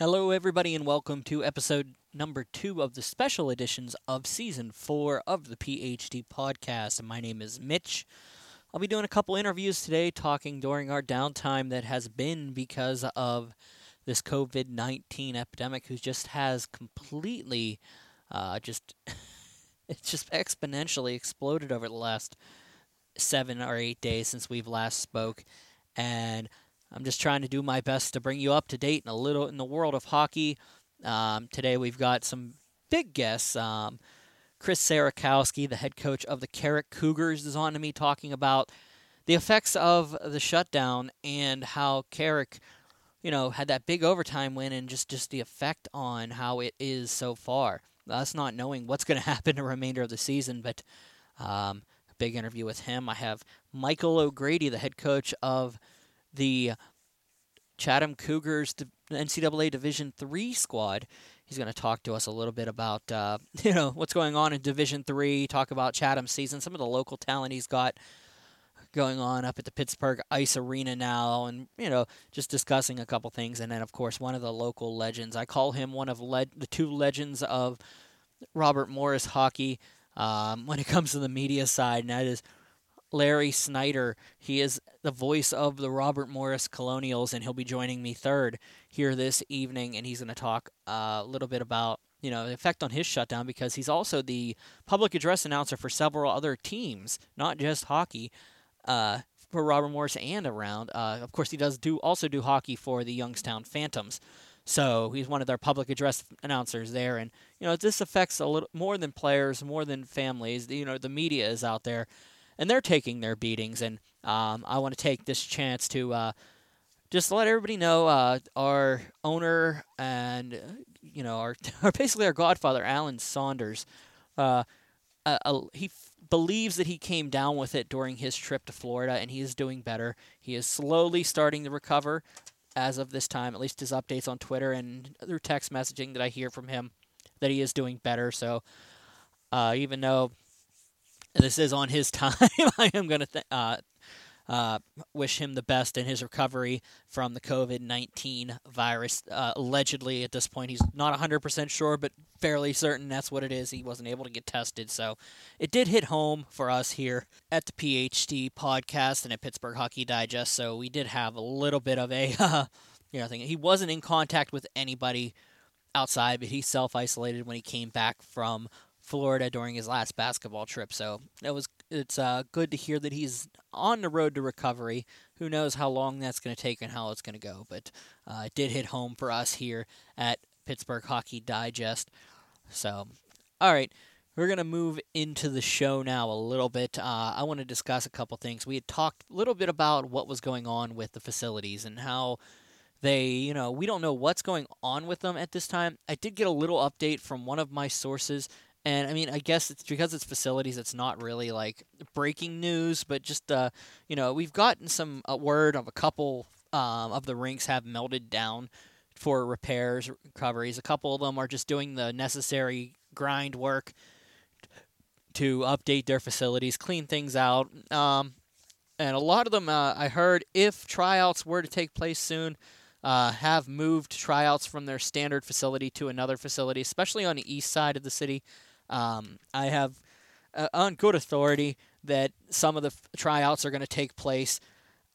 Hello, everybody, and welcome to episode number two of the special editions of season four of the PhD podcast. My name is Mitch. I'll be doing a couple interviews today, talking during our downtime that has been because of this COVID 19 epidemic, who just has completely uh, just. it's just exponentially exploded over the last seven or eight days since we've last spoke and I'm just trying to do my best to bring you up to date in a little in the world of hockey. Um, today we've got some big guests. Um, Chris Serakowski, the head coach of the Carrick Cougars, is on to me talking about the effects of the shutdown and how Carrick, you know, had that big overtime win and just, just the effect on how it is so far. Us not knowing what's going to happen the remainder of the season, but um, a big interview with him. I have Michael O'Grady, the head coach of the Chatham Cougars NCAA Division Three squad. He's going to talk to us a little bit about uh, you know what's going on in Division Three. Talk about Chatham season, some of the local talent he's got going on up at the Pittsburgh Ice Arena now, and you know just discussing a couple things, and then of course one of the local legends. I call him one of le- the two legends of Robert Morris hockey um, when it comes to the media side, and that is Larry Snyder. He is the voice of the Robert Morris Colonials, and he'll be joining me third here this evening, and he's going to talk a little bit about you know the effect on his shutdown because he's also the public address announcer for several other teams, not just hockey. Uh, for Robert Morris and around. Uh, of course, he does do also do hockey for the Youngstown Phantoms. So he's one of their public address announcers there, and you know this affects a little more than players, more than families. You know the media is out there and they're taking their beatings. And um, I want to take this chance to uh, just let everybody know uh, our owner and you know our, our basically our godfather Alan Saunders. Uh, uh he f- believes that he came down with it during his trip to Florida, and he is doing better. He is slowly starting to recover as of this time. At least his updates on Twitter and through text messaging that I hear from him that he is doing better. So uh, even though this is on his time. I am going to th- uh, uh, wish him the best in his recovery from the COVID 19 virus. Uh, allegedly, at this point, he's not 100% sure, but fairly certain that's what it is. He wasn't able to get tested. So it did hit home for us here at the PhD podcast and at Pittsburgh Hockey Digest. So we did have a little bit of a, uh, you know, thing. He wasn't in contact with anybody outside, but he self isolated when he came back from Florida during his last basketball trip. So it was it's uh, good to hear that he's on the road to recovery. Who knows how long that's going to take and how it's going to go, but uh, it did hit home for us here at Pittsburgh Hockey Digest. So, all right. We're going to move into the show now a little bit. Uh, I want to discuss a couple things. We had talked a little bit about what was going on with the facilities and how they, you know, we don't know what's going on with them at this time. I did get a little update from one of my sources and I mean, I guess it's because it's facilities. It's not really like breaking news, but just uh, you know, we've gotten some a word of a couple um, of the rinks have melted down for repairs, recoveries. A couple of them are just doing the necessary grind work to update their facilities, clean things out. Um, and a lot of them, uh, I heard, if tryouts were to take place soon, uh, have moved tryouts from their standard facility to another facility, especially on the east side of the city. Um, I have uh, on good authority that some of the f- tryouts are going to take place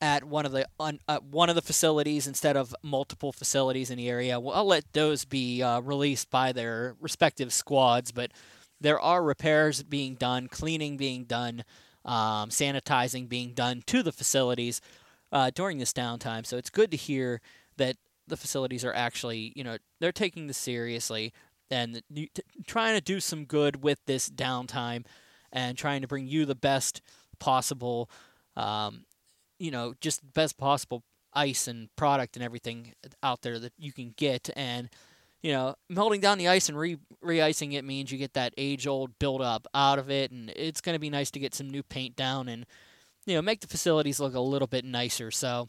at one of the on, one of the facilities instead of multiple facilities in the area. Well, I'll let those be uh, released by their respective squads, but there are repairs being done, cleaning being done, um, sanitizing being done to the facilities uh, during this downtime. So it's good to hear that the facilities are actually, you know, they're taking this seriously and trying to do some good with this downtime and trying to bring you the best possible, um, you know, just best possible ice and product and everything out there that you can get. And, you know, melting down the ice and re icing it means you get that age old buildup out of it. And it's going to be nice to get some new paint down and, you know, make the facilities look a little bit nicer. So,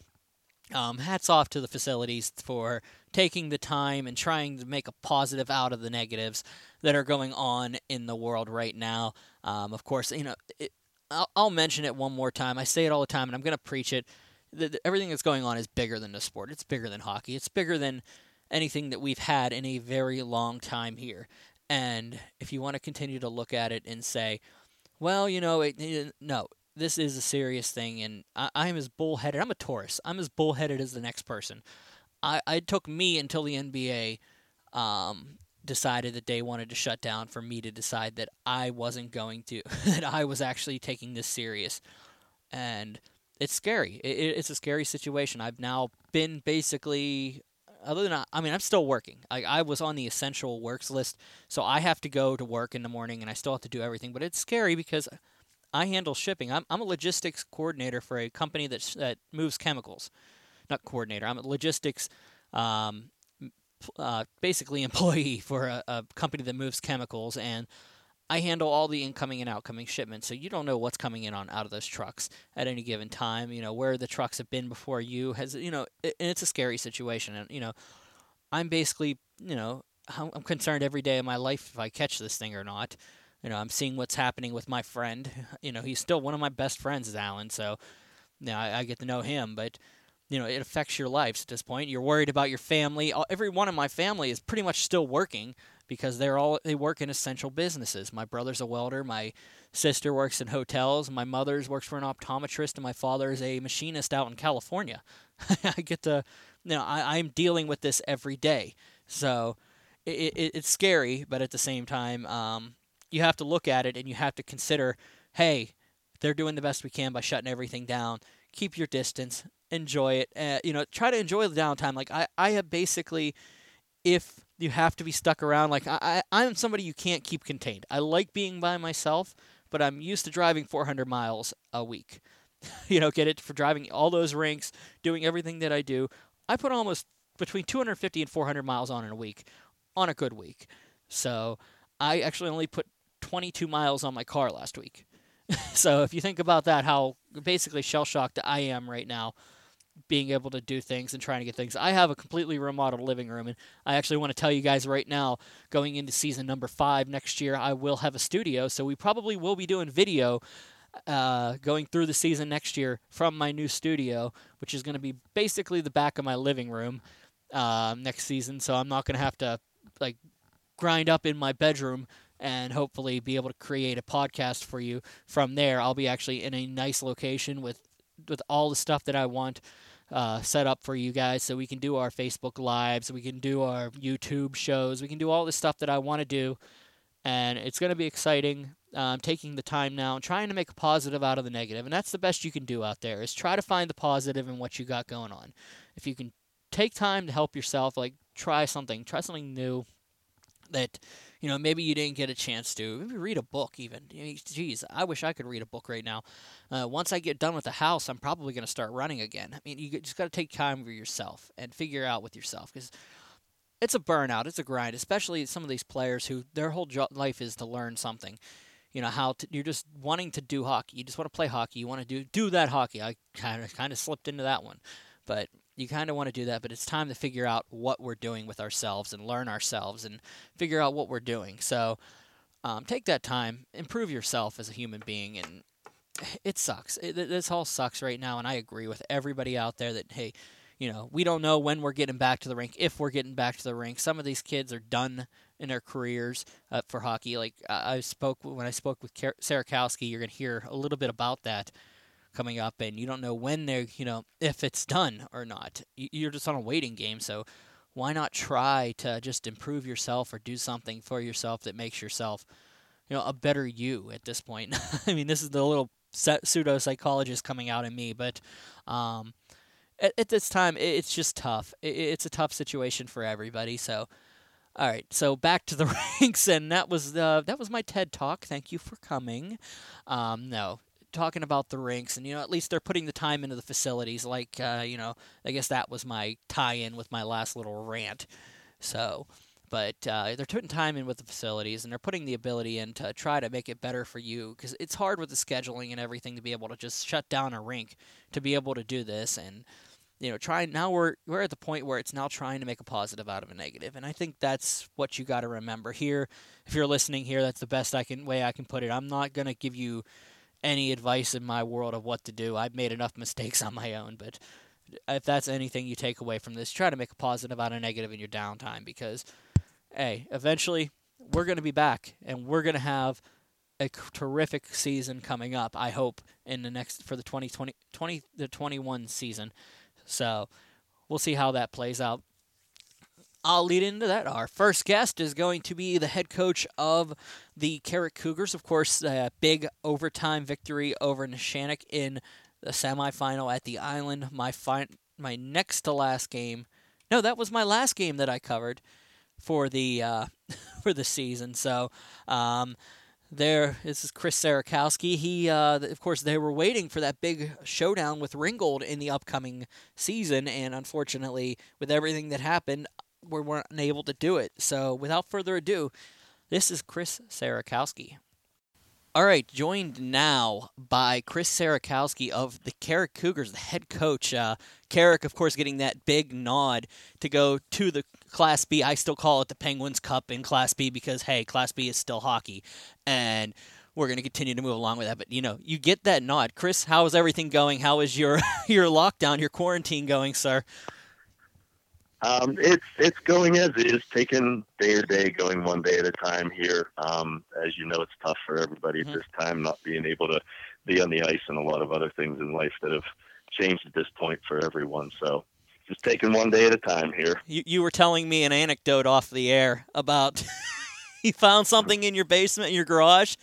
um, hats off to the facilities for taking the time and trying to make a positive out of the negatives that are going on in the world right now. Um, of course, you know, it, I'll, I'll, mention it one more time. I say it all the time, and I'm going to preach it. The, the, everything that's going on is bigger than the sport. It's bigger than hockey. It's bigger than anything that we've had in a very long time here. And if you want to continue to look at it and say, well, you know, it, it, no, this is a serious thing, and I, I'm as bullheaded. I'm a Taurus. I'm as bullheaded as the next person. I, it took me until the NBA um, decided that they wanted to shut down for me to decide that I wasn't going to, that I was actually taking this serious. And it's scary. It, it's a scary situation. I've now been basically, other than, I mean, I'm still working. I, I was on the essential works list, so I have to go to work in the morning and I still have to do everything. But it's scary because I handle shipping. I'm, I'm a logistics coordinator for a company that, that moves chemicals. Not coordinator, I'm a logistics um, uh, basically employee for a, a, company that moves chemicals, and I handle all the incoming and outgoing shipments. So you don't know what's coming in on out of those trucks at any given time. You know where the trucks have been before you has you know, it, and it's a scary situation. And you know, I'm basically you know I'm concerned every day of my life if I catch this thing or not. You know, I'm seeing what's happening with my friend. You know, he's still one of my best friends, is Alan. So, you I, I get to know him, but you know, it affects your lives at this point. You're worried about your family. Every one of my family is pretty much still working because they're all they work in essential businesses. My brother's a welder, my sister works in hotels, my mother's works for an optometrist, and my father is a machinist out in California. I get to, you know, I, I'm dealing with this every day, so it, it, it's scary, but at the same time, um, you have to look at it and you have to consider, hey, they're doing the best we can by shutting everything down. Keep your distance enjoy it. Uh, you know, try to enjoy the downtime. Like I, I have basically, if you have to be stuck around, like I, I, I'm somebody you can't keep contained. I like being by myself, but I'm used to driving 400 miles a week. you know, get it for driving all those rinks, doing everything that I do. I put almost between 250 and 400 miles on in a week, on a good week. So I actually only put 22 miles on my car last week. so if you think about that, how basically shell shocked I am right now being able to do things and trying to get things. I have a completely remodeled living room, and I actually want to tell you guys right now, going into season number five next year, I will have a studio, so we probably will be doing video. Uh, going through the season next year from my new studio, which is going to be basically the back of my living room uh, next season. So I'm not going to have to like grind up in my bedroom and hopefully be able to create a podcast for you from there. I'll be actually in a nice location with with all the stuff that I want uh, set up for you guys so we can do our Facebook lives, we can do our YouTube shows, we can do all the stuff that I want to do. And it's going to be exciting. Um, taking the time now and trying to make a positive out of the negative, and that's the best you can do out there. Is try to find the positive in what you got going on. If you can take time to help yourself, like try something, try something new that you know maybe you didn't get a chance to maybe read a book even. Geez i wish i could read a book right now. Uh, once i get done with the house i'm probably going to start running again. I mean you just got to take time for yourself and figure out with yourself because it's a burnout it's a grind especially some of these players who their whole jo- life is to learn something. You know how to, you're just wanting to do hockey. You just want to play hockey. You want to do do that hockey. I kind of kind of slipped into that one. But you kind of want to do that, but it's time to figure out what we're doing with ourselves and learn ourselves and figure out what we're doing. So um, take that time, improve yourself as a human being, and it sucks. It, this all sucks right now, and I agree with everybody out there that hey, you know, we don't know when we're getting back to the rink, if we're getting back to the rink. Some of these kids are done in their careers uh, for hockey. Like I spoke when I spoke with Serakowski, you're gonna hear a little bit about that coming up, and you don't know when they're, you know, if it's done or not. You're just on a waiting game, so why not try to just improve yourself or do something for yourself that makes yourself, you know, a better you at this point? I mean, this is the little pseudo psychologist coming out in me, but um, at, at, this time, it's just tough. it's a tough situation for everybody, so. All right, so back to the rinks, and that was the that was my TED talk. Thank you for coming. Um, no, talking about the rinks, and you know, at least they're putting the time into the facilities. Like, uh, you know, I guess that was my tie-in with my last little rant. So, but uh, they're putting time in with the facilities, and they're putting the ability in to try to make it better for you because it's hard with the scheduling and everything to be able to just shut down a rink to be able to do this and you know try now we're we're at the point where it's now trying to make a positive out of a negative and i think that's what you got to remember here if you're listening here that's the best i can way i can put it i'm not to give you any advice in my world of what to do. I've made enough mistakes on my own, but if that's anything you take away from this, try to make a positive out of negative in your downtime because, hey, eventually we're going to be back and we're going to have a terrific season coming up. I hope in the next for the 2020 20 the 21 season. So we'll see how that plays out. I'll lead into that. Our first guest is going to be the head coach of the Carrick Cougars. Of course, a big overtime victory over Neshannock in the semifinal at the Island. My fi- my next to last game. No, that was my last game that I covered for the uh, for the season. So. Um, there this is Chris Serakowski. He, uh, of course, they were waiting for that big showdown with Ringgold in the upcoming season, and unfortunately, with everything that happened, we weren't able to do it. So, without further ado, this is Chris Serakowski. All right, joined now by Chris Serakowski of the Carrick Cougars, the head coach. Uh, Carrick, of course, getting that big nod to go to the Class B. I still call it the Penguins Cup in Class B because, hey, Class B is still hockey. And we're going to continue to move along with that. But, you know, you get that nod. Chris, how is everything going? How is your, your lockdown, your quarantine going, sir? Um, it's it's going as is, taking day to day, going one day at a time here. Um, as you know, it's tough for everybody mm-hmm. at this time, not being able to be on the ice and a lot of other things in life that have changed at this point for everyone. So just taking one day at a time here. You you were telling me an anecdote off the air about you found something in your basement, in your garage.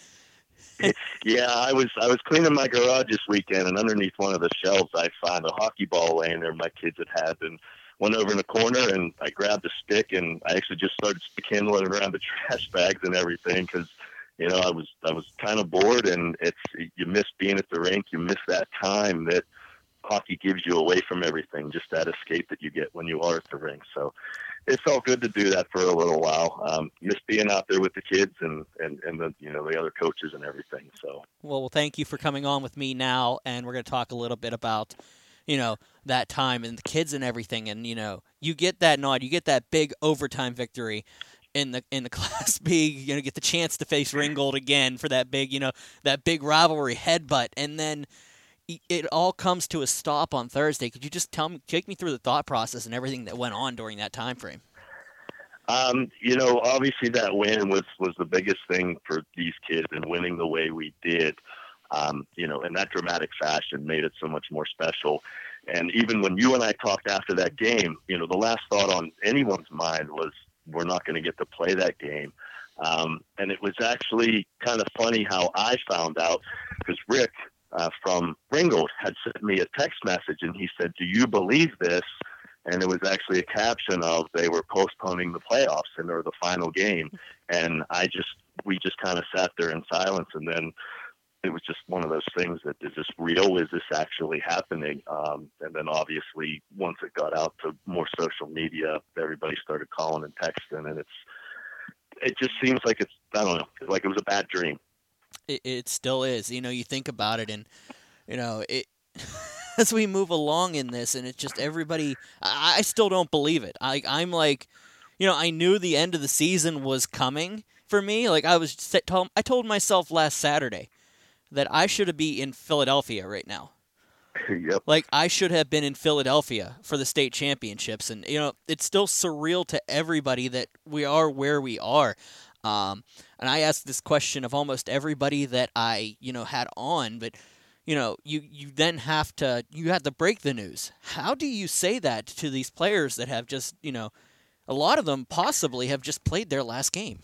yeah, I was I was cleaning my garage this weekend, and underneath one of the shelves, I found a hockey ball laying there. My kids had had, and went over in the corner and I grabbed a stick and I actually just started kindling it around the trash bags and everything because you know I was I was kind of bored and it's you miss being at the rink you miss that time that hockey gives you away from everything just that escape that you get when you are at the rink. So it felt good to do that for a little while um, miss being out there with the kids and and and the you know the other coaches and everything so. Well, well thank you for coming on with me now and we're going to talk a little bit about you know that time and the kids and everything and you know you get that nod you get that big overtime victory in the in the class b you know get the chance to face ringgold again for that big you know that big rivalry headbutt and then it all comes to a stop on thursday. Could you just tell me take me through the thought process and everything that went on during that time frame um, you know, obviously that win was was the biggest thing for these kids, and winning the way we did um, you know, in that dramatic fashion made it so much more special. And even when you and I talked after that game, you know, the last thought on anyone's mind was we're not going to get to play that game. Um, and it was actually kind of funny how I found out because Rick uh, from Ringgold had sent me a text message and he said, Do you believe this? And it was actually a caption of they were postponing the playoffs and or the final game. And I just, we just kind of sat there in silence. And then it was just one of those things that is this real? Is this actually happening? Um, and then obviously once it got out to more social media, everybody started calling and texting, and it's it just seems like it's I don't know, like it was a bad dream. It, it still is. You know, you think about it, and you know it. as we move along in this, and it's just everybody. I, still don't believe it. I, I'm like, you know, I knew the end of the season was coming for me. Like I was, I told myself last Saturday, that I should be in Philadelphia right now. yep. Like I should have been in Philadelphia for the state championships, and you know it's still surreal to everybody that we are where we are. Um, and I asked this question of almost everybody that I you know had on, but you know you you then have to you have to break the news. How do you say that to these players that have just you know a lot of them possibly have just played their last game?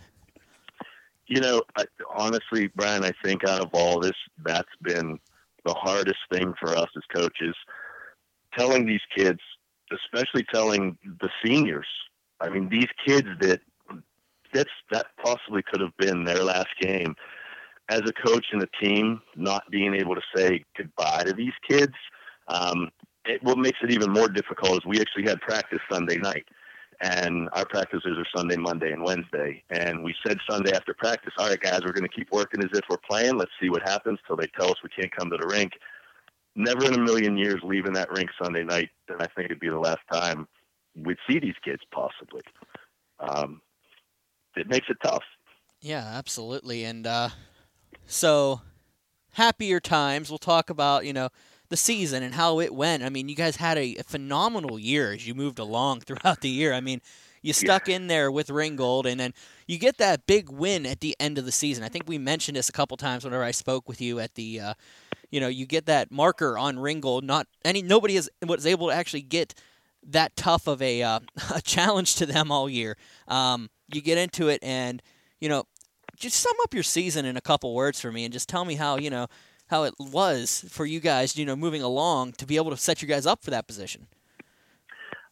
You know, I, honestly, Brian, I think out of all this, that's been the hardest thing for us as coaches. Telling these kids, especially telling the seniors. I mean, these kids that that's that possibly could have been their last game. As a coach and a team, not being able to say goodbye to these kids, um, it, what makes it even more difficult is we actually had practice Sunday night and our practices are Sunday, Monday, and Wednesday. And we said Sunday after practice, all right, guys, we're going to keep working as if we're playing. Let's see what happens till they tell us we can't come to the rink. Never in a million years leaving that rink Sunday night, and I think it'd be the last time we'd see these kids possibly. Um, it makes it tough. Yeah, absolutely. And uh, so, happier times. We'll talk about you know the season and how it went. I mean, you guys had a, a phenomenal year as you moved along throughout the year. I mean, you stuck yeah. in there with Ringgold, and then you get that big win at the end of the season. I think we mentioned this a couple times whenever I spoke with you at the, uh, you know, you get that marker on Ringgold. Not any nobody is was able to actually get that tough of a, uh, a challenge to them all year. Um, you get into it, and you know, just sum up your season in a couple words for me, and just tell me how you know how it was for you guys, you know, moving along to be able to set you guys up for that position.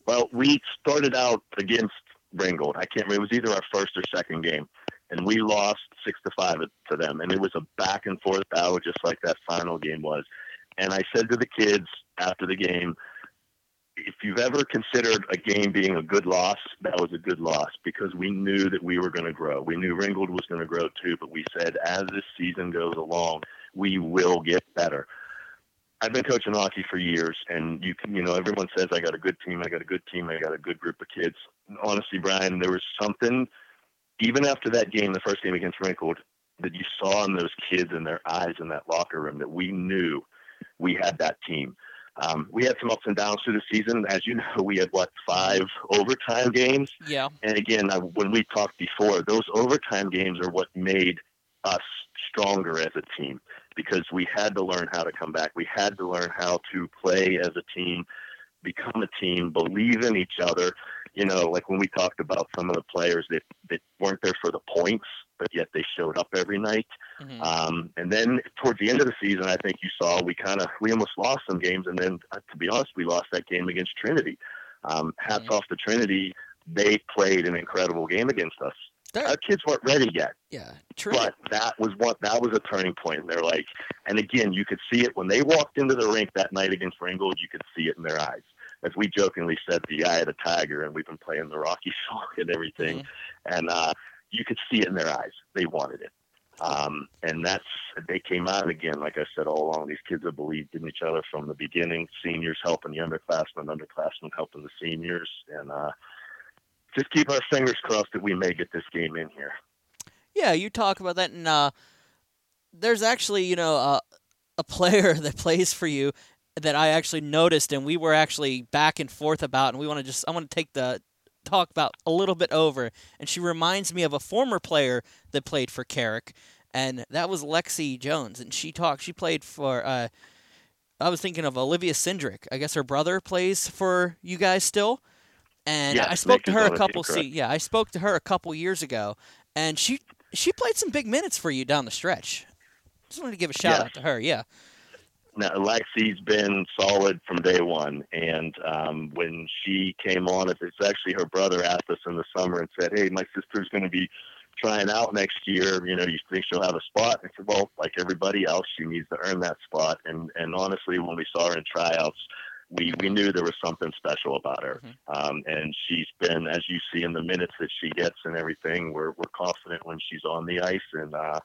Well, we started out against Ringgold. I can't remember. It was either our first or second game, and we lost six to five to them. And it was a back and forth battle, just like that final game was. And I said to the kids after the game, if you've ever considered a game being a good loss, that was a good loss because we knew that we were going to grow. We knew Ringgold was going to grow too, but we said as this season goes along, we will get better. I've been coaching hockey for years, and you can, you know, everyone says I got a good team, I got a good team, I got a good group of kids. Honestly, Brian, there was something, even after that game, the first game against Ringgold, that you saw in those kids and their eyes in that locker room that we knew we had that team. Um, we had some ups and downs through the season. As you know, we had what five overtime games. Yeah. And again, I, when we talked before, those overtime games are what made us stronger as a team because we had to learn how to come back. We had to learn how to play as a team, become a team, believe in each other. You know, like when we talked about some of the players that, that weren't there for the points, but yet they showed up every night. Mm-hmm. Um, and then towards the end of the season, I think you saw we kind of we almost lost some games, and then uh, to be honest, we lost that game against Trinity. Um, hats mm-hmm. off to Trinity; they played an incredible game against us. Our kids weren't ready yet. Yeah, true. But that was what that was a turning point. And they're like, and again, you could see it when they walked into the rink that night against Ringgold. You could see it in their eyes. As we jokingly said, the eye of the tiger, and we've been playing the Rocky song and everything, mm-hmm. and uh, you could see it in their eyes. They wanted it. Um, and that's they came out again, like I said all along. These kids have believed in each other from the beginning. Seniors helping the underclassmen, underclassmen helping the seniors, and uh, just keep our fingers crossed that we may get this game in here. Yeah, you talk about that, and uh, there's actually you know uh, a player that plays for you that I actually noticed, and we were actually back and forth about, and we want to just I want to take the talk about a little bit over, and she reminds me of a former player that played for Carrick, and that was Lexi Jones, and she talked. She played for. Uh, I was thinking of Olivia Sindrick. I guess her brother plays for you guys still and yes, I spoke to her a couple. See, yeah, I spoke to her a couple years ago, and she she played some big minutes for you down the stretch. Just wanted to give a shout yes. out to her. Yeah. Now, Lexi's been solid from day one, and um, when she came on, it's actually her brother asked us in the summer and said, "Hey, my sister's going to be trying out next year. You know, you think she'll have a spot?" I said, "Well, like everybody else, she needs to earn that spot." And and honestly, when we saw her in tryouts, we, we knew there was something special about her. Mm-hmm. Um, and she's been, as you see in the minutes that she gets and everything, we're, we're confident when she's on the ice. And uh,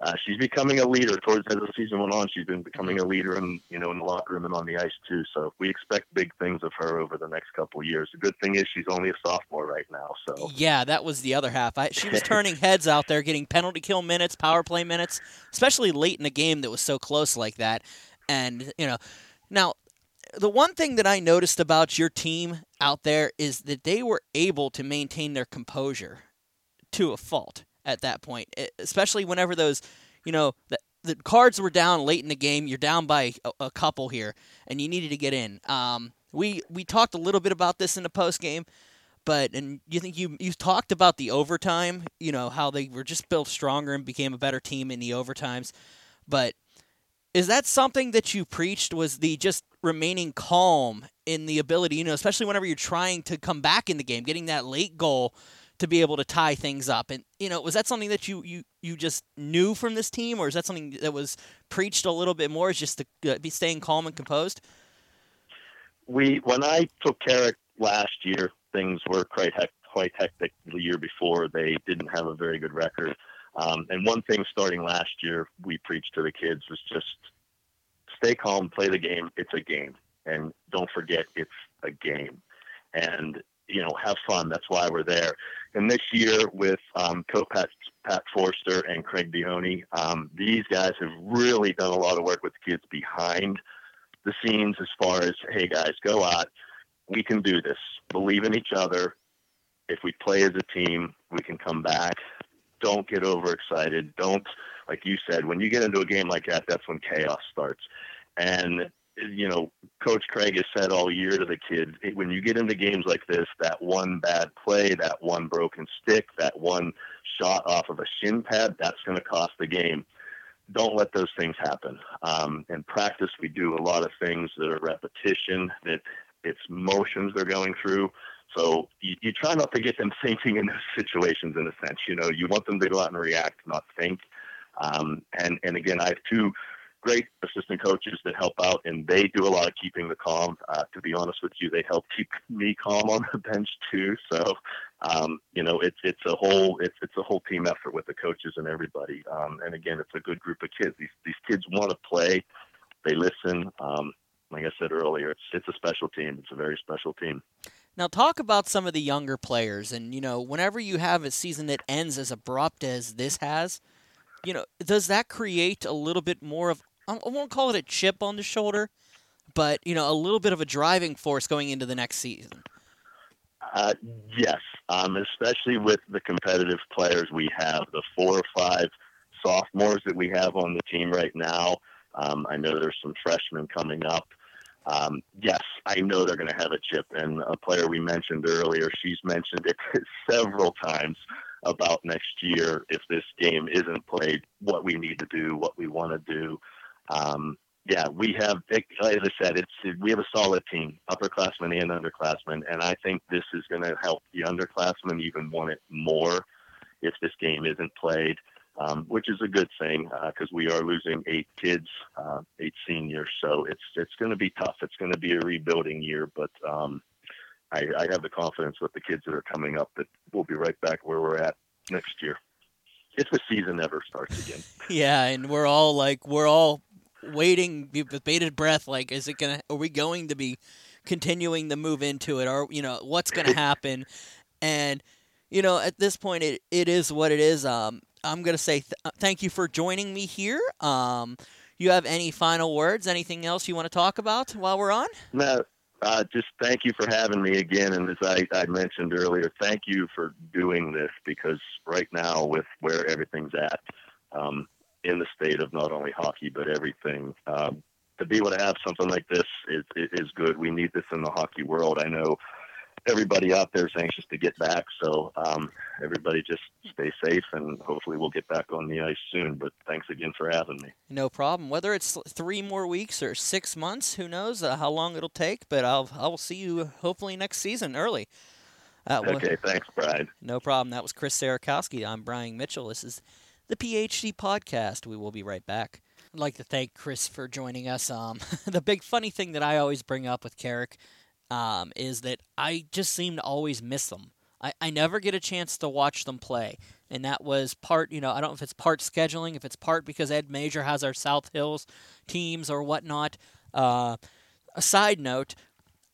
uh, she's becoming a leader. Towards as the season went on, she's been becoming a leader in, you know, in the locker room and on the ice too. So we expect big things of her over the next couple of years. The good thing is she's only a sophomore right now. So yeah, that was the other half. I, she was turning heads out there, getting penalty kill minutes, power play minutes, especially late in a game that was so close like that. And you know, now the one thing that I noticed about your team out there is that they were able to maintain their composure to a fault at that point, especially whenever those, you know, the, the cards were down late in the game. You're down by a, a couple here, and you needed to get in. Um, we we talked a little bit about this in the post game, but and you think you you talked about the overtime. You know how they were just built stronger and became a better team in the overtimes, but is that something that you preached was the just remaining calm in the ability you know especially whenever you're trying to come back in the game getting that late goal to be able to tie things up? And you know was that something that you you you just knew from this team or is that something that was preached a little bit more is just to uh, be staying calm and composed? We when i took Carrick last year things were quite quite hectic the year before. They didn't have a very good record um, and one thing starting last year we preached to the kids was just stay calm, play the game. It's a game. And don't forget it's a game. And, you know, have fun. That's why we're there. And this year with um, Pat, Pat Forster and Craig Dione, um, these guys have really done a lot of work with the kids behind the scenes as far as, hey guys, go out. We can do this. Believe in each other. If we play as a team, we can come back. Don't get overexcited. Don't, like you said, when you get into a game like that, that's when chaos starts. And you know, Coach Craig has said all year to the kids, when you get into games like this, that one bad play, that one broken stick, that one shot off of a shin pad, that's going to cost the game. Don't let those things happen. Um, in practice, we do a lot of things that are repetition, that it's motions they're going through. So you, you try not to get them thinking in those situations in a sense. You know, you want them to go out and react, not think. Um, and, and again, I have two great assistant coaches that help out, and they do a lot of keeping the calm. Uh, to be honest with you, they help keep me calm on the bench too. So, um, you know, it's it's a whole it's it's a whole team effort with the coaches and everybody. Um, and again, it's a good group of kids. These these kids want to play. They listen. Um, like I said earlier, it's it's a special team. It's a very special team. Now, talk about some of the younger players, and you know, whenever you have a season that ends as abrupt as this has, you know, does that create a little bit more of I won't call it a chip on the shoulder, but you know, a little bit of a driving force going into the next season. Uh, yes, um, especially with the competitive players we have, the four or five sophomores that we have on the team right now. Um, I know there's some freshmen coming up. Um, yes, I know they're going to have a chip. And a player we mentioned earlier, she's mentioned it several times about next year if this game isn't played, what we need to do, what we want to do. Um, yeah, we have, as I said, it's we have a solid team, upperclassmen and underclassmen, and I think this is going to help the underclassmen even want it more if this game isn't played, um, which is a good thing because uh, we are losing eight kids, uh, eight seniors, so it's it's going to be tough. It's going to be a rebuilding year, but um, I, I have the confidence with the kids that are coming up that we'll be right back where we're at next year if the season ever starts again. yeah, and we're all like we're all waiting with bated breath. Like, is it gonna? Are we going to be continuing to move into it? Or you know, what's gonna happen? and you know, at this point, it it is what it is. Um, I'm gonna say th- uh, thank you for joining me here. Um, you have any final words? Anything else you want to talk about while we're on? No, uh, just thank you for having me again. And as I, I mentioned earlier, thank you for doing this because right now, with where everything's at, um, in the state of not only hockey but everything. Um, to be able to have something like this is is good. We need this in the hockey world. I know everybody out there is anxious to get back, so um, everybody just stay safe and hopefully we'll get back on the ice soon. But thanks again for having me. No problem. Whether it's three more weeks or six months, who knows uh, how long it'll take? But I'll I will see you hopefully next season early. Uh, okay, thanks, Brian. No problem. That was Chris Serakowski. I'm Brian Mitchell. This is the PHD podcast. We will be right back. I'd like to thank Chris for joining us. Um, the big funny thing that I always bring up with Carrick um, is that I just seem to always miss them. I, I never get a chance to watch them play. And that was part, you know, I don't know if it's part scheduling, if it's part because Ed Major has our South Hills teams or whatnot. Uh, a side note,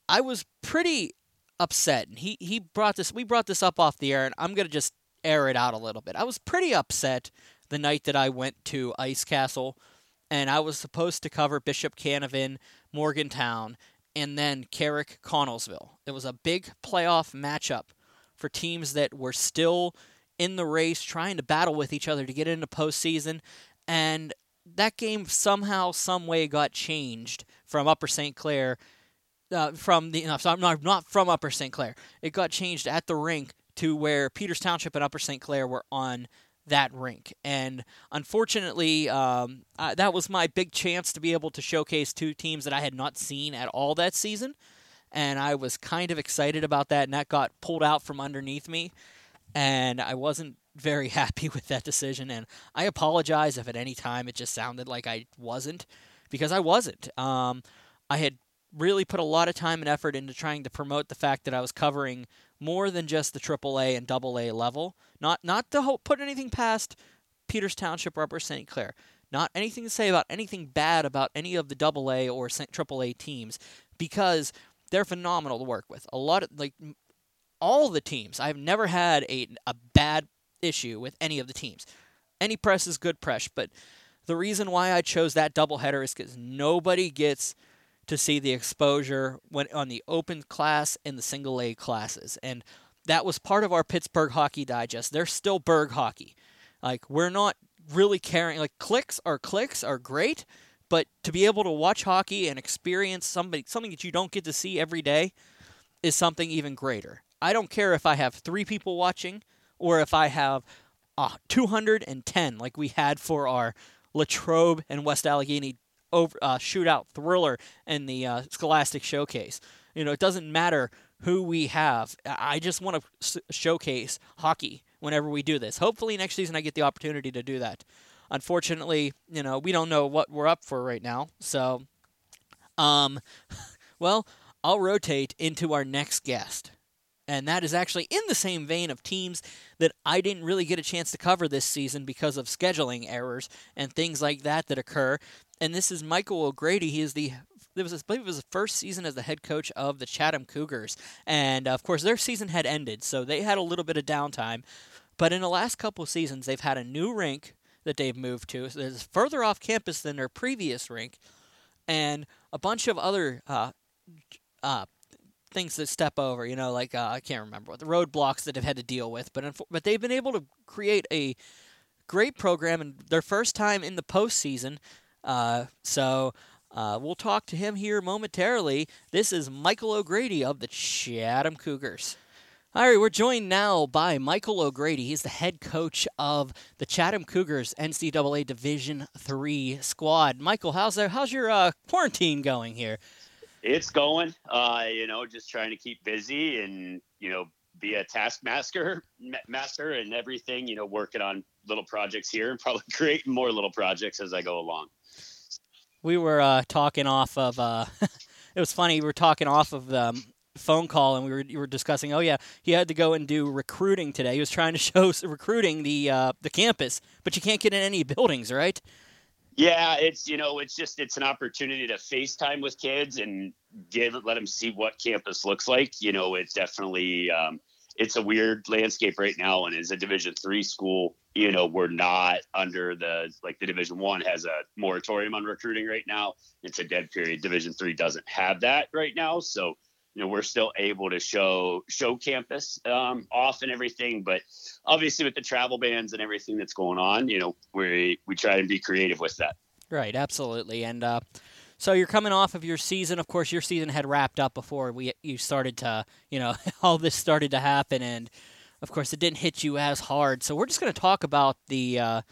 I was pretty upset. And he, he brought this, we brought this up off the air, and I'm going to just air it out a little bit. I was pretty upset the night that I went to Ice Castle, and I was supposed to cover Bishop Canevin, Morgantown, and then Carrick Connellsville. It was a big playoff matchup for teams that were still in the race, trying to battle with each other to get into postseason, and that game somehow, some way got changed from Upper St. Clair. Uh, from the no, sorry, not not from Upper St. Clair. It got changed at the rink to where Peters Township and Upper St. Clair were on that rink. And unfortunately, um, that was my big chance to be able to showcase two teams that I had not seen at all that season. And I was kind of excited about that, and that got pulled out from underneath me. And I wasn't very happy with that decision. And I apologize if at any time it just sounded like I wasn't, because I wasn't. Um, I had really put a lot of time and effort into trying to promote the fact that I was covering more than just the AAA and AA level. Not not to put anything past Peters Township or Upper St. Clair. Not anything to say about anything bad about any of the AA or AAA teams because they're phenomenal to work with. A lot of like all the teams. I've never had a a bad issue with any of the teams. Any press is good press, but the reason why I chose that doubleheader is because nobody gets to see the exposure when on the open class and the single A classes. And that was part of our Pittsburgh Hockey Digest. They're still Berg hockey. Like we're not really caring like clicks are clicks are great, but to be able to watch hockey and experience somebody something that you don't get to see every day is something even greater. I don't care if I have 3 people watching or if I have uh, 210 like we had for our Latrobe and West Allegheny over uh, shootout thriller in the uh, Scholastic Showcase. You know, it doesn't matter who we have. I just want to showcase hockey whenever we do this. Hopefully next season I get the opportunity to do that. Unfortunately, you know, we don't know what we're up for right now. So, um, well, I'll rotate into our next guest. And that is actually in the same vein of teams that I didn't really get a chance to cover this season because of scheduling errors and things like that that occur. And this is Michael O'Grady. He is the it was, I believe it was the first season as the head coach of the Chatham Cougars. And of course, their season had ended, so they had a little bit of downtime. But in the last couple of seasons, they've had a new rink that they've moved to. So it's further off campus than their previous rink, and a bunch of other uh, uh, things that step over. You know, like uh, I can't remember what the roadblocks that they've had to deal with. But but they've been able to create a great program and their first time in the postseason. Uh, so uh, we'll talk to him here momentarily. This is Michael O'Grady of the Chatham Cougars. All right, we're joined now by Michael O'Grady. He's the head coach of the Chatham Cougars NCAA Division Three squad. Michael, how's there? How's your uh, quarantine going here? It's going. Uh, you know, just trying to keep busy and you know be a taskmaster, master, and everything. You know, working on little projects here and probably creating more little projects as I go along we were uh, talking off of. Uh, it was funny. We were talking off of the um, phone call, and we were, we were discussing. Oh yeah, he had to go and do recruiting today. He was trying to show recruiting the uh, the campus, but you can't get in any buildings, right? Yeah, it's you know, it's just it's an opportunity to FaceTime with kids and give let them see what campus looks like. You know, it's definitely um, it's a weird landscape right now, and as a Division three school, you know we're not under the like the division one has a moratorium on recruiting right now. It's a dead period. Division three doesn't have that right now. So you know we're still able to show show campus um, off and everything. But obviously with the travel bans and everything that's going on you know we we try to be creative with that. Right. Absolutely. And uh so you're coming off of your season. Of course, your season had wrapped up before we you started to, you know, all this started to happen, and of course, it didn't hit you as hard. So we're just going to talk about the uh,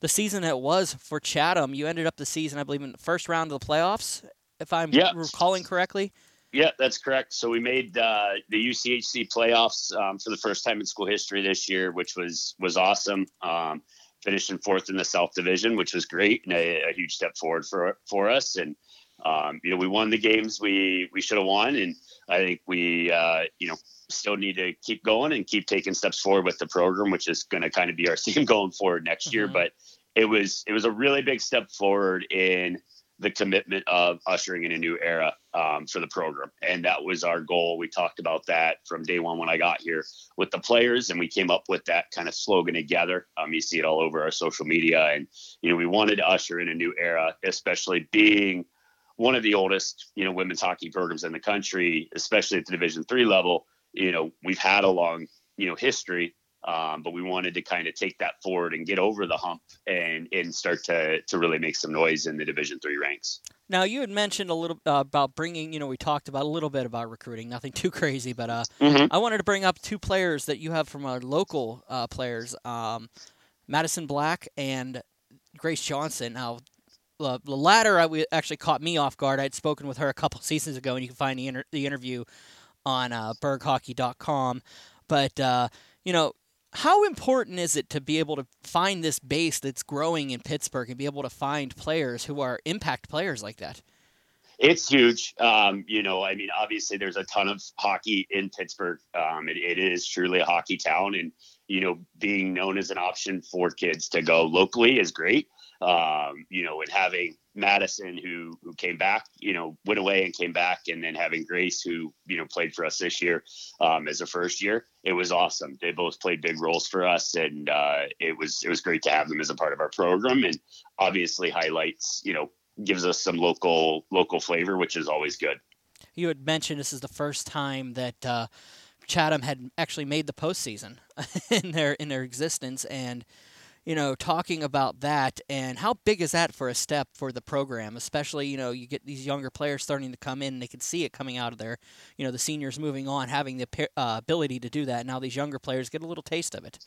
the season that was for Chatham. You ended up the season, I believe, in the first round of the playoffs, if I'm yep. recalling correctly. Yeah, that's correct. So we made uh, the UCHC playoffs um, for the first time in school history this year, which was was awesome. Um, finishing fourth in the South Division, which was great and a, a huge step forward for for us. And um, you know, we won the games we we should have won, and I think we uh, you know still need to keep going and keep taking steps forward with the program, which is going to kind of be our theme going forward next year. Mm-hmm. But it was it was a really big step forward in the commitment of ushering in a new era um, for the program, and that was our goal. We talked about that from day one when I got here with the players, and we came up with that kind of slogan together. Um, you see it all over our social media, and you know we wanted to usher in a new era, especially being one of the oldest you know women's hockey programs in the country, especially at the Division three level you know, we've had a long, you know, history, um, but we wanted to kind of take that forward and get over the hump and and start to to really make some noise in the Division three ranks. Now you had mentioned a little uh, about bringing, you know, we talked about a little bit about recruiting, nothing too crazy, but uh, mm-hmm. I wanted to bring up two players that you have from our local uh, players, um, Madison Black and Grace Johnson. Now uh, the latter I, actually caught me off guard. I'd spoken with her a couple seasons ago, and you can find the, inter- the interview on uh, berghockey.com. But, uh, you know, how important is it to be able to find this base that's growing in Pittsburgh and be able to find players who are impact players like that? It's huge. Um, you know, I mean, obviously, there's a ton of hockey in Pittsburgh. Um, it, it is truly a hockey town, and you know, being known as an option for kids to go locally is great. Um, you know, and having Madison who who came back, you know, went away and came back, and then having Grace who you know played for us this year um, as a first year. It was awesome. They both played big roles for us, and uh, it was it was great to have them as a part of our program, and obviously highlights you know gives us some local local flavor, which is always good. You had mentioned this is the first time that uh, Chatham had actually made the postseason in their in their existence, and you know, talking about that and how big is that for a step for the program, especially, you know, you get these younger players starting to come in and they can see it coming out of there, you know, the seniors moving on, having the uh, ability to do that. Now these younger players get a little taste of it.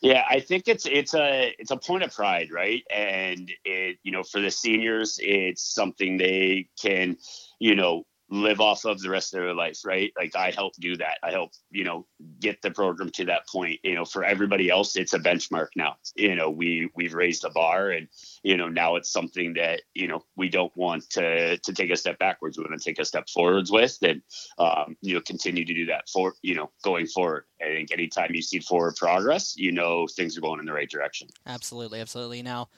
Yeah, I think it's it's a it's a point of pride, right? And it you know for the seniors, it's something they can you know live off of the rest of their life, right? Like I help do that. I help, you know, get the program to that point. You know, for everybody else, it's a benchmark now. You know, we we've raised a bar and, you know, now it's something that, you know, we don't want to to take a step backwards. We want to take a step forwards with and um, you know, continue to do that for, you know, going forward. I think anytime you see forward progress, you know things are going in the right direction. Absolutely, absolutely. Now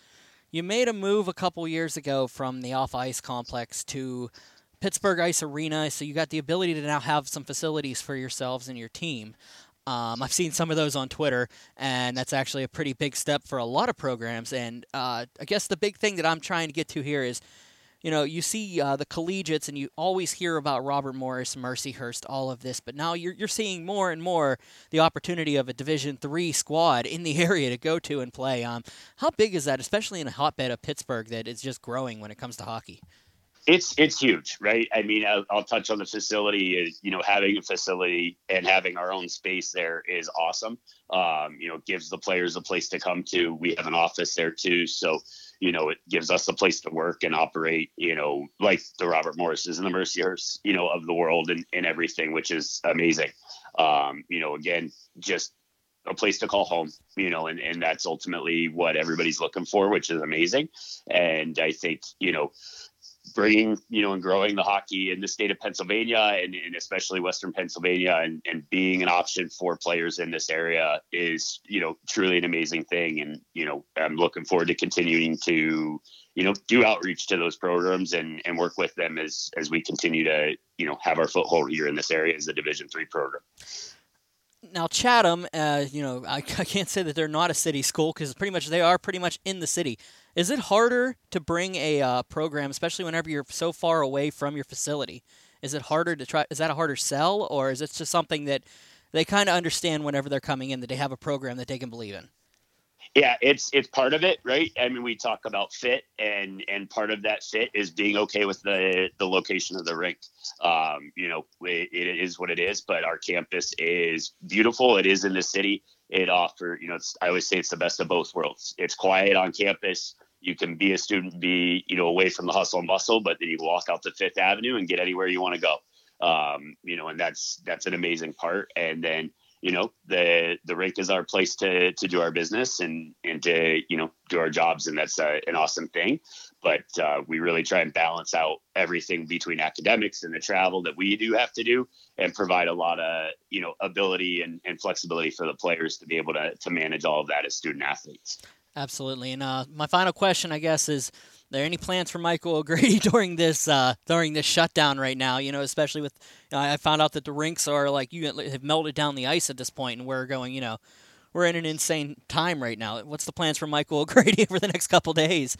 you made a move a couple years ago from the Alpha Ice complex to Pittsburgh Ice Arena, so you got the ability to now have some facilities for yourselves and your team. Um, I've seen some of those on Twitter, and that's actually a pretty big step for a lot of programs. And uh, I guess the big thing that I'm trying to get to here is, you know, you see uh, the collegiates, and you always hear about Robert Morris, Mercyhurst, all of this, but now you're you're seeing more and more the opportunity of a Division three squad in the area to go to and play. Um, how big is that, especially in a hotbed of Pittsburgh that is just growing when it comes to hockey? It's it's huge, right? I mean, I'll, I'll, touch on the facility. Is You know, having a facility and having our own space there is awesome. Um, you know, gives the players a place to come to. We have an office there too, so you know, it gives us a place to work and operate. You know, like the Robert Morrises and the Mercyhursts, you know, of the world and, and everything, which is amazing. Um, you know, again, just a place to call home, you know, and, and that's ultimately what everybody's looking for, which is amazing. And I think, you know, bringing you know and growing the hockey in the state of Pennsylvania and, and especially Western Pennsylvania. And, and being an option for players in this area is you know truly an amazing thing. And you know I'm looking forward to continuing to you know do outreach to those programs and and work with them as as we continue to you know have our foothold here in this area as a Division three program now Chatham, uh, you know, I, I, can't say that they're not a city school because pretty much they are pretty much in the city. Is it harder to bring a uh, program, especially whenever you're so far away from your facility? Is it harder to try? Is that a harder sell, or is it just something that they kind of understand whenever they're coming in that they have a program that they can believe in? Yeah, it's it's part of it, right? I mean, we talk about fit, and and part of that fit is being okay with the the location of the rink. Um, you know, it, it is what it is, but our campus is beautiful. It is in the city. It offer, you know, I always say it's the best of both worlds. It's quiet on campus. You can be a student, be you know away from the hustle and bustle, but then you walk out to Fifth Avenue and get anywhere you want to go. Um, you know, and that's that's an amazing part. And then you know the the rink is our place to to do our business and and to you know do our jobs and that's uh, an awesome thing. But uh, we really try and balance out everything between academics and the travel that we do have to do and provide a lot of you know ability and, and flexibility for the players to be able to to manage all of that as student athletes. Absolutely. And uh, my final question i guess is there any plans for Michael O'Grady during this uh, during this shutdown right now? You know, especially with you know, I found out that the rinks are like you have melted down the ice at this point, and we're going. You know, we're in an insane time right now. What's the plans for Michael O'Grady over the next couple days?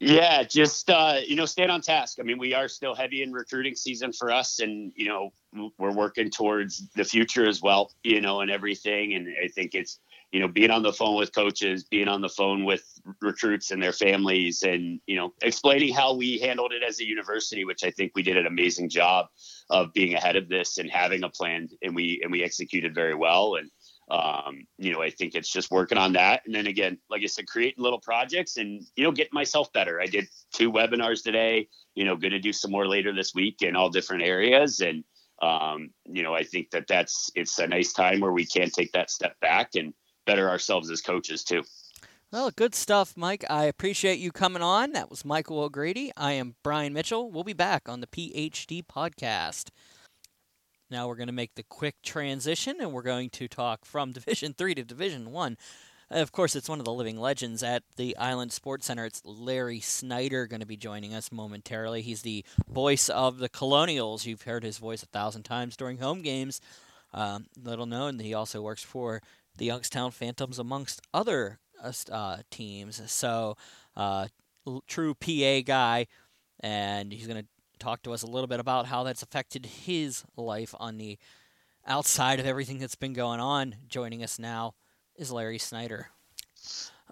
Yeah, just uh, you know, staying on task. I mean, we are still heavy in recruiting season for us, and you know, we're working towards the future as well. You know, and everything. And I think it's you know, being on the phone with coaches, being on the phone with recruits and their families, and you know, explaining how we handled it as a university, which I think we did an amazing job of being ahead of this and having a plan, and we and we executed very well. And um, you know, I think it's just working on that, and then again, like I said, creating little projects and you know, getting myself better. I did two webinars today. You know, going to do some more later this week in all different areas, and um, you know, I think that that's it's a nice time where we can take that step back and better ourselves as coaches too. Well, good stuff, Mike. I appreciate you coming on. That was Michael O'Grady. I am Brian Mitchell. We'll be back on the PHD podcast. Now we're going to make the quick transition, and we're going to talk from Division Three to Division One. Of course, it's one of the living legends at the Island Sports Center. It's Larry Snyder going to be joining us momentarily. He's the voice of the Colonials. You've heard his voice a thousand times during home games. Um, little known, he also works for the Youngstown Phantoms amongst other uh, uh teams. So, uh, true PA guy. and he's going to talk to us a little bit about how that's affected his life on the outside of everything that's been going on. Joining us now is Larry Snyder.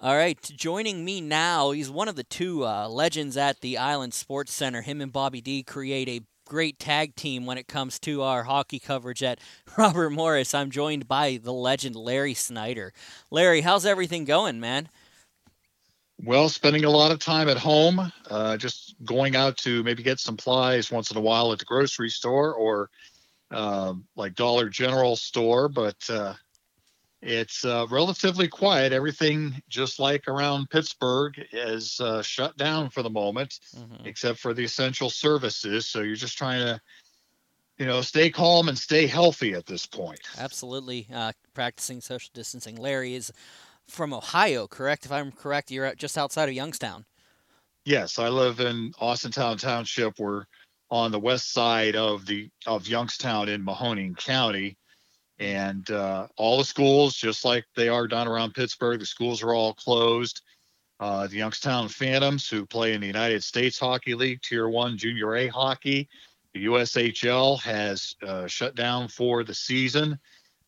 All right, joining me now, he's one of the two uh, legends at the Island Sports Center. Him and Bobby D create a great tag team when it comes to our hockey coverage at Robert Morris. I'm joined by the legend Larry Snyder. Larry, how's everything going, man? Well, spending a lot of time at home, uh, just going out to maybe get supplies once in a while at the grocery store or um, like Dollar General store, but uh, it's uh, relatively quiet. Everything, just like around Pittsburgh, is uh, shut down for the moment, mm-hmm. except for the essential services. So you're just trying to, you know, stay calm and stay healthy at this point. Absolutely, uh, practicing social distancing. Larry is from Ohio, correct? If I'm correct, you're just outside of Youngstown. Yes, I live in Austintown Township. We're on the west side of the of Youngstown in Mahoning County, and uh, all the schools, just like they are down around Pittsburgh, the schools are all closed. Uh, the Youngstown Phantoms, who play in the United States Hockey League Tier One Junior A hockey, the USHL has uh, shut down for the season.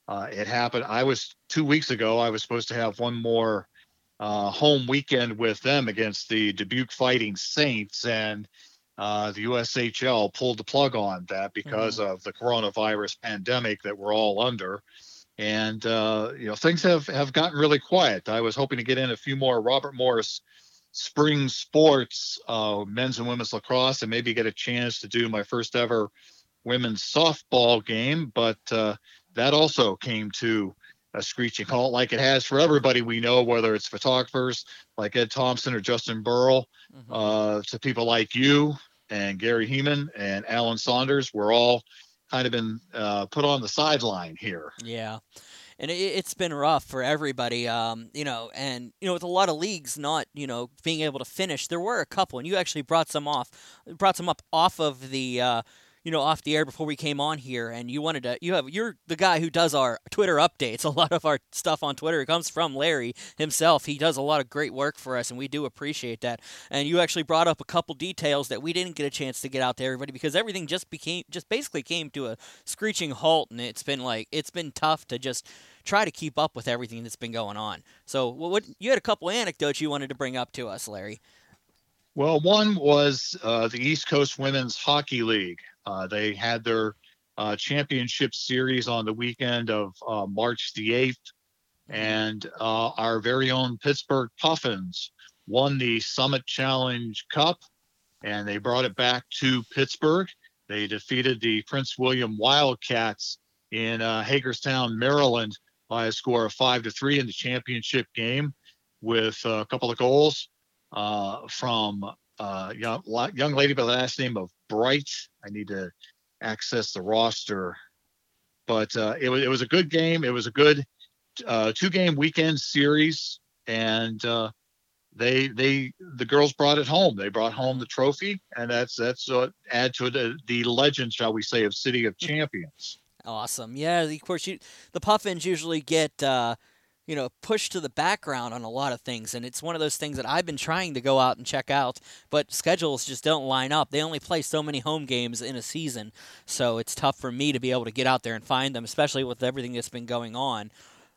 Uh, it happened. I was two weeks ago. I was supposed to have one more uh, home weekend with them against the Dubuque Fighting Saints, and uh, the USHL pulled the plug on that because mm-hmm. of the coronavirus pandemic that we're all under. And uh, you know things have have gotten really quiet. I was hoping to get in a few more Robert Morris spring sports, uh, men's and women's lacrosse, and maybe get a chance to do my first ever women's softball game, but uh, that also came to a screeching halt like it has for everybody we know, whether it's photographers like Ed Thompson or Justin Burrell, mm-hmm. uh, to people like you and Gary Heeman and Alan Saunders. We're all kind of been uh, put on the sideline here. Yeah. And it, has been rough for everybody, um, you know, and you know, with a lot of leagues not, you know, being able to finish, there were a couple, and you actually brought some off, brought some up off of the uh, you know off the air before we came on here and you wanted to you have you're the guy who does our twitter updates. A lot of our stuff on twitter comes from larry himself. He does a lot of great work for us and we do appreciate that. And you actually brought up a couple details that we didn't get a chance to get out to everybody because everything just became just basically came to a screeching halt and it's been like it's been tough to just try to keep up with everything that's been going on. So what you had a couple anecdotes you wanted to bring up to us larry. Well, one was uh, the East Coast Women's Hockey League. Uh, they had their uh, championship series on the weekend of uh, March the 8th, and uh, our very own Pittsburgh Puffins won the Summit Challenge Cup, and they brought it back to Pittsburgh. They defeated the Prince William Wildcats in uh, Hagerstown, Maryland, by a score of five to three in the championship game, with a couple of goals uh, from uh, young young lady by the last name of Bright. I need to access the roster, but uh, it was it was a good game. It was a good uh, two game weekend series, and uh, they they the girls brought it home. They brought home the trophy, and that's that's uh, add to the, the legend, shall we say, of City of Champions. Awesome, yeah. Of course, you, the Puffins usually get. Uh you know, pushed to the background on a lot of things. And it's one of those things that I've been trying to go out and check out, but schedules just don't line up. They only play so many home games in a season, so it's tough for me to be able to get out there and find them, especially with everything that's been going on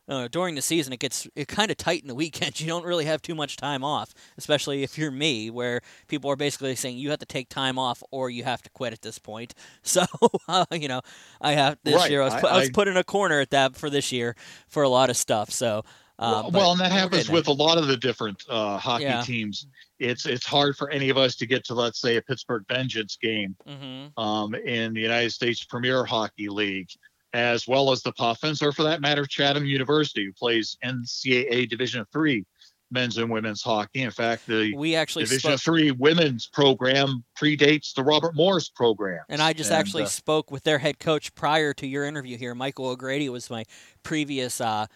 uh, during the season it gets it kind of tight in the weekends. You don't really have too much time off, especially if you're me, where people are basically saying you have to take time off or you have to quit at this point. So uh, you know, I have this right. year I was, put, I, I was put in a corner at that for this year for a lot of stuff. So. Uh, well, well, and that happens with a lot of the different uh, hockey yeah. teams. It's it's hard for any of us to get to, let's say, a Pittsburgh Vengeance game mm-hmm. um, in the United States Premier Hockey League as well as the Puffins, or for that matter, Chatham University, who plays NCAA Division Three men's and women's hockey. In fact, the we actually Division spoke, Three women's program predates the Robert Morris program. And I just and, actually uh, spoke with their head coach prior to your interview here. Michael O'Grady was my previous uh,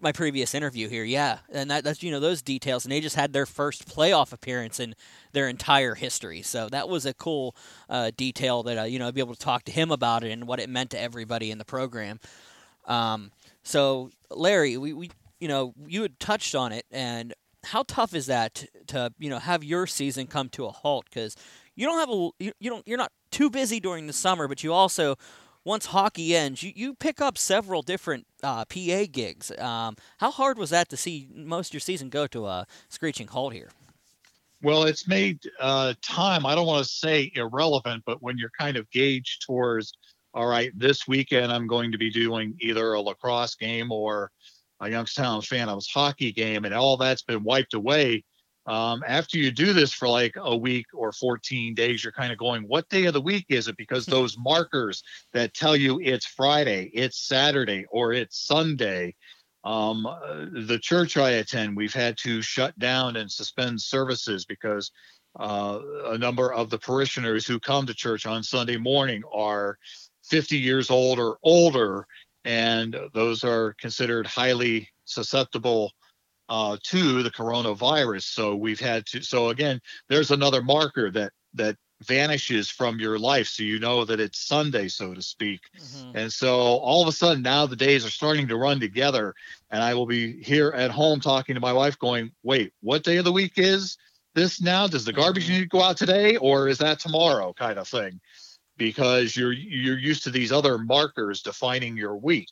my previous interview here. Yeah, and that, that's you know those details, and they just had their first playoff appearance in their entire history. So that was a cool uh, detail that uh, you know I'd be able to talk to him about it and what it meant to everybody in the program. Um, so Larry, we, we you know you had touched on it, and how tough is that to, you know have your season come to a halt because you don't have a you, you don't you're not too busy during the summer, but you also once hockey ends, you, you pick up several different uh, PA gigs. Um, how hard was that to see most of your season go to a screeching halt here? Well, it's made uh, time. I don't want to say irrelevant, but when you're kind of gauged towards, all right, this weekend I'm going to be doing either a lacrosse game or a Youngstown Phantoms hockey game, and all that's been wiped away um, after you do this for like a week or 14 days, you're kind of going, what day of the week is it? Because those markers that tell you it's Friday, it's Saturday, or it's Sunday. Um, uh, the church I attend, we've had to shut down and suspend services because uh, a number of the parishioners who come to church on Sunday morning are 50 years old or older, and those are considered highly susceptible uh, to the coronavirus. So we've had to. So again, there's another marker that that vanishes from your life, so you know that it's Sunday, so to speak. Mm-hmm. And so all of a sudden now the days are starting to run together, and I will be here at home talking to my wife, going, "Wait, what day of the week is this now? Does the garbage mm-hmm. need to go out today, or is that tomorrow?" Kind of thing. Because you're you're used to these other markers defining your week.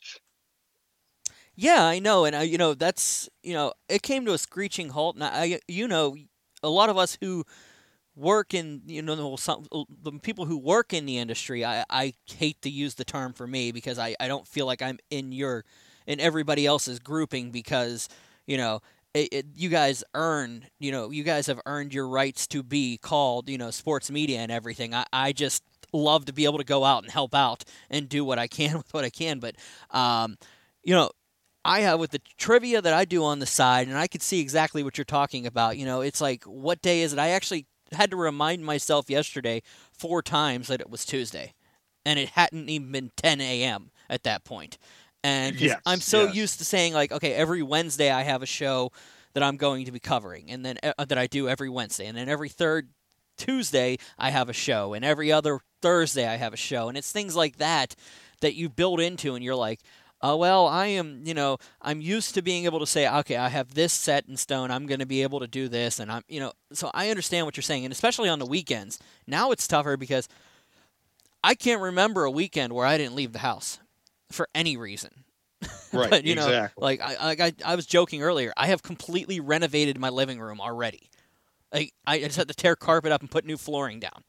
Yeah, I know, and I, you know that's you know it came to a screeching halt, and I, you know, a lot of us who work in you know some the people who work in the industry, I, I hate to use the term for me because I, I don't feel like I'm in your in everybody else's grouping because you know it, it, you guys earn you know you guys have earned your rights to be called you know sports media and everything. I, I just love to be able to go out and help out and do what I can with what I can, but um, you know I have with the trivia that I do on the side, and I could see exactly what you're talking about. You know, it's like, what day is it? I actually had to remind myself yesterday four times that it was Tuesday, and it hadn't even been 10 a.m. at that point. And yes, I'm so yes. used to saying like, okay, every Wednesday I have a show that I'm going to be covering, and then uh, that I do every Wednesday, and then every third Tuesday I have a show, and every other Thursday I have a show, and it's things like that that you build into, and you're like, uh, well, I am, you know, I'm used to being able to say, okay, I have this set in stone. I'm going to be able to do this. And I'm, you know, so I understand what you're saying. And especially on the weekends. Now it's tougher because I can't remember a weekend where I didn't leave the house for any reason. Right. but, you exactly. know, like I, like I, I was joking earlier, I have completely renovated my living room already. Like I just had to tear carpet up and put new flooring down.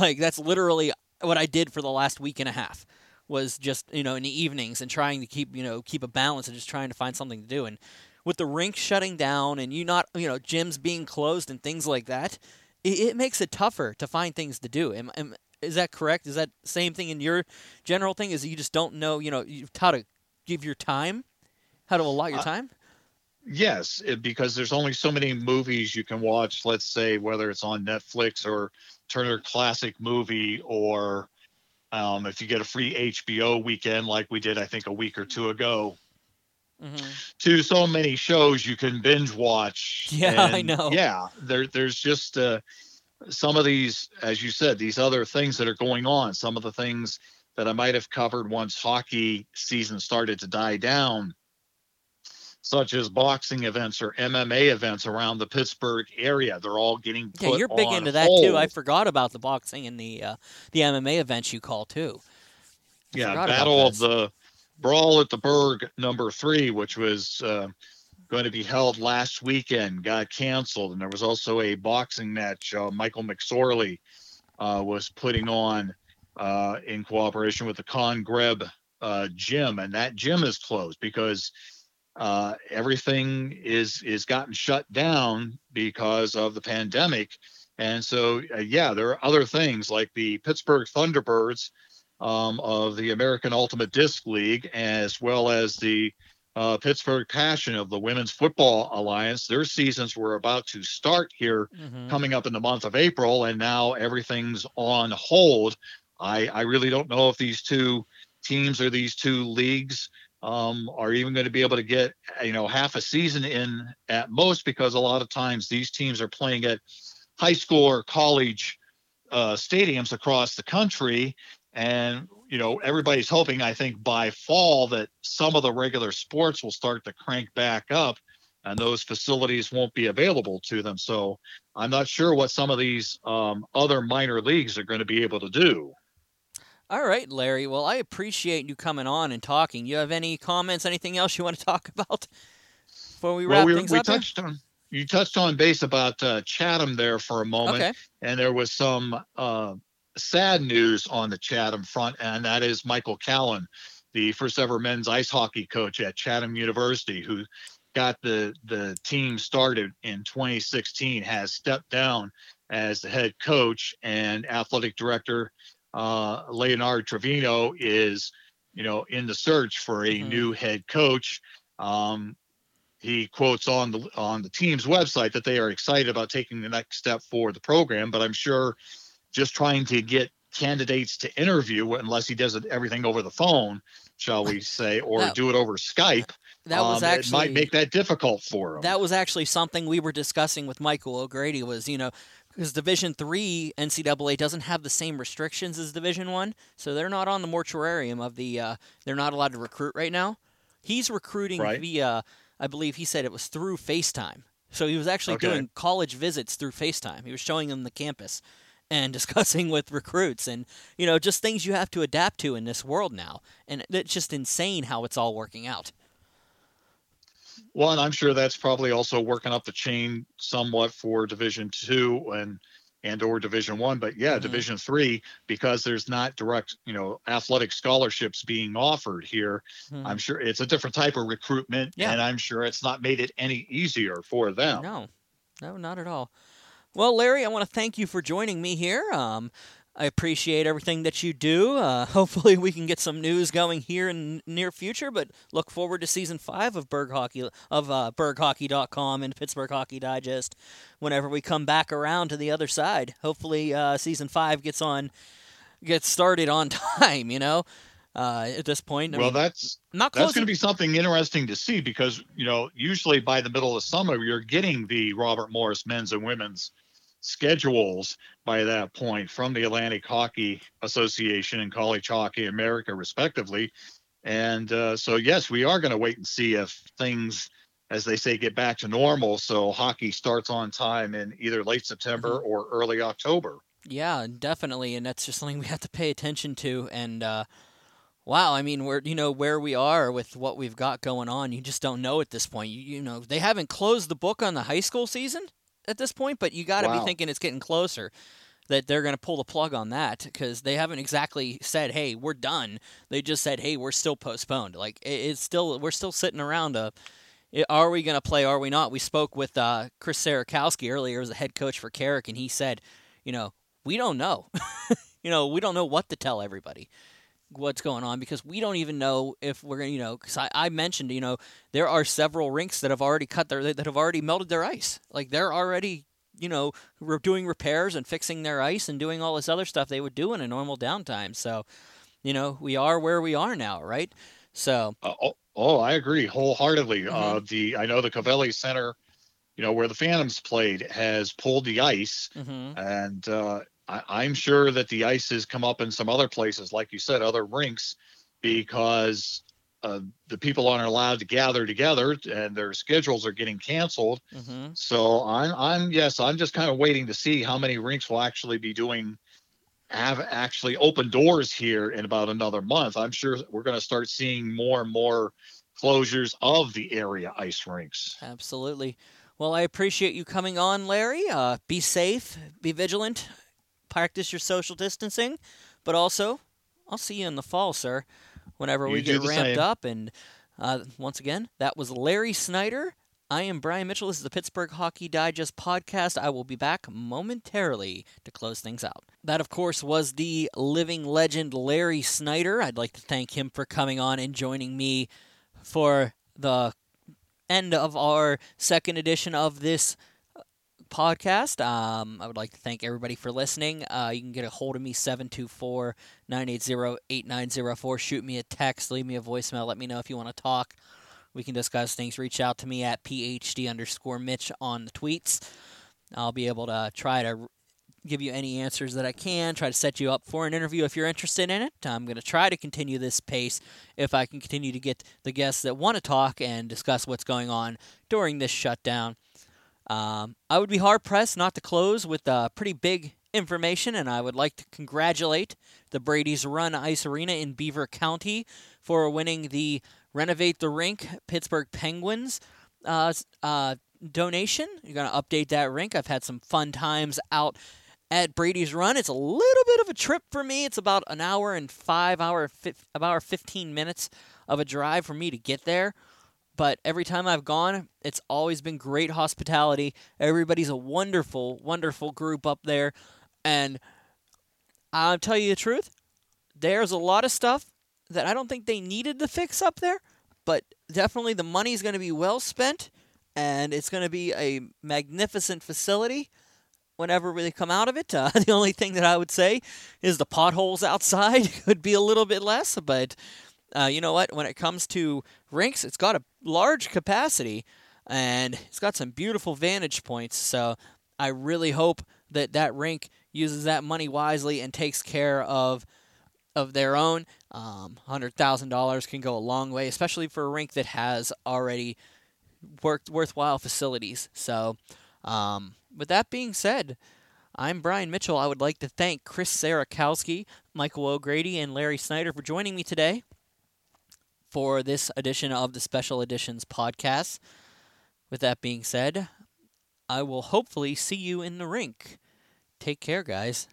Like that's literally what I did for the last week and a half was just you know in the evenings and trying to keep you know keep a balance and just trying to find something to do. And with the rink shutting down and you not you know gyms being closed and things like that it, it makes it tougher to find things to do. Am, am, is that correct? Is that same thing in your general thing is you just don't know you know how to give your time? How to allot your uh, time? Yes it, because there's only so many movies you can watch let's say whether it's on netflix or turner classic movie or um, if you get a free HBO weekend, like we did, I think a week or two ago, mm-hmm. to so many shows you can binge watch. Yeah, and I know. Yeah, there, there's just uh, some of these, as you said, these other things that are going on. Some of the things that I might have covered once hockey season started to die down such as boxing events or MMA events around the Pittsburgh area. They're all getting yeah. You're big into that hold. too. I forgot about the boxing and the uh, the MMA events you call too. I yeah, Battle of the Brawl at the Burgh number three, which was uh, going to be held last weekend, got canceled, and there was also a boxing match. Uh, Michael McSorley uh, was putting on uh, in cooperation with the Con Greb uh, gym, and that gym is closed because uh, everything is is gotten shut down because of the pandemic. And so uh, yeah there are other things like the pittsburgh thunderbirds um, of the american ultimate disc league as well as the uh, pittsburgh passion of the women's football alliance. Their seasons were about to start here mm-hmm. coming up in the month of april and now everything's on hold. I i really don't know if these two teams or these two leagues um, are even going to be able to get you know half a season in at most because a lot of times these teams are playing at high school or college uh, stadiums across the country and you know everybody's hoping i think by fall that some of the regular sports will start to crank back up and those facilities won't be available to them. So I'm not sure what some of these um, other minor leagues are going to be able to do. All right, Larry. Well, I appreciate you coming on and talking. You have any comments, anything else you want to talk about before we wrap well, we, things we up? touched on you touched on base about uh, Chatham there for a moment, okay. and there was some uh, sad news on the Chatham front, and that is Michael Callan, the first ever men's ice hockey coach at Chatham University, who got the the team started in 2016, has stepped down as the head coach and athletic director. Uh, Leonard Trevino is, you know, in the search for a Mhm. new head coach. Um, he quotes on the on the team's website that they are excited about taking the next step for the program, but I'm sure just trying to get candidates to interview, unless he does it everything over the phone, shall we say, or That- do it over Skype, That was um, actually might make that difficult for him. that was actually something we were discussing with Michael O'Grady. Was you know because Division Three NCAA doesn't have the same restrictions as Division One, so they're not on the moratorium of the. Uh, they're not allowed to recruit right now. He's recruiting Right. via, I believe he said it was through FaceTime. So he was actually Okay. doing college visits through FaceTime. He was showing them the campus and discussing with recruits and you know just things you have to adapt to in this world now. And it's just insane how it's all working out. Well, and I'm sure that's probably also working up the chain somewhat for Division Two and and or Division One. But yeah, Mhm. Division Three, because there's not direct, you know, athletic scholarships being offered here. Mhm. I'm sure it's a different type of recruitment, Yeah. and I'm sure it's not made it any easier for them. No, no, not at all. Well, Larry, I want to thank you for joining me here. Um, I appreciate everything that you do. Uh, hopefully, we can get some news going here in near future. But look forward to season five of Burgh Hockey of uh, BurghHockey.com and Pittsburgh Hockey Digest. Whenever we come back around to the other side, hopefully, uh, season five gets on, gets started on time. You know, uh, at this point, I well, mean, that's not close. that's going to be something interesting to see because you know usually by the middle of summer you're getting the Robert Morris men's and women's schedules by that point from the Atlantic Hockey Association and College Hockey America respectively, and uh, so yes, we are going to wait and see if things, as they say, get back to normal. So hockey starts on time in either late September or early October. Yeah, definitely, and that's just something we have to pay attention to. And uh, wow, I mean, we're you know where we are with what we've got going on. You just don't know at this point. You, you know, they haven't closed the book on the high school season at this point, but you got to Wow. be thinking it's getting closer. That they're going to pull the plug on that because they haven't exactly said, "Hey, we're done." They just said, "Hey, we're still postponed." Like it, it's still we're still sitting around. A, are we going to play? Are we not? We spoke with uh, Chris Serakowski earlier as a head coach for Carrick, and he said, "You know, we don't know. you know, we don't know what to tell everybody what's going on because we don't even know if we're gonna, you know, because I, I mentioned, you know, there are several rinks that have already cut their that have already melted their ice. Like they're already, you know, re- doing repairs and fixing their ice and doing all this other stuff they would do in a normal downtime. So, you know, we are where we are now, right? So, Uh, oh, oh, I agree wholeheartedly. Uh, Mhm. the I know the Covelli Center, you know, where the Phantoms played, has pulled the ice, mhm. and uh, I, I'm sure that the ice has come up in some other places, like you said, other rinks, because uh, the people aren't allowed to gather together, and their schedules are getting canceled. Mhm. So I'm, I'm yes, I'm just kind of waiting to see how many rinks will actually be doing have actually open doors here in about another month. I'm sure we're going to start seeing more and more closures of the area ice rinks. Absolutely. Well, I appreciate you coming on, Larry. Uh, be safe, be vigilant, practice your social distancing, but also, I'll see you in the fall, sir, whenever we You do get ramped same. up. And uh, once again, that was Larry Snyder. I am Brian Mitchell. This is the Pittsburgh Hockey Digest podcast. I will be back momentarily to close things out. That, of course, was the living legend Larry Snyder. I'd like to thank him for coming on and joining me for the end of our second edition of this podcast. Um, I would like to thank everybody for listening. Uh, you can get a hold of me, 724 980 8904. Shoot me a text, leave me a voicemail, let me know if you want to talk. We can discuss things. Reach out to me at PhD underscore Mitch on the tweets. I'll be able to try to give you any answers that I can, try to set you up for an interview if you're interested in it. I'm going to try to continue this pace if I can continue to get the guests that want to talk and discuss what's going on during this shutdown. Um, I would be hard pressed not to close with uh, pretty big information, and I would like to congratulate the Brady's Run Ice Arena in Beaver County for winning the Renovate the Rink Pittsburgh Penguins uh, uh, donation. You're going to update that rink. I've had some fun times out at Brady's Run. It's a little bit of a trip for me. It's about an hour and five hour, about fifteen minutes of a drive for me to get there. But every time I've gone, it's always been great hospitality. Everybody's a wonderful, wonderful group up there, and I'll tell you the truth. There's a lot of stuff that I don't think they needed to fix up there, but definitely the money's going to be well spent, and it's going to be a magnificent facility whenever we come out of it. Uh, the only thing that I would say is the potholes outside could be a little bit less, but uh, you know what? When it comes to rinks, it's got a large capacity and it's got some beautiful vantage points. So I really hope that that rink uses that money wisely and takes care of of their own. Um, Hundred thousand dollars can go a long way, especially for a rink that has already worked worthwhile facilities. So um, with that being said, I'm Brian Mitchell. I would like to thank Chris Serakowski, Michael O'Grady, and Larry Snyder for joining me today for this edition of the Special Editions podcast. With that being said, I will hopefully see you in the rink. Take care, guys.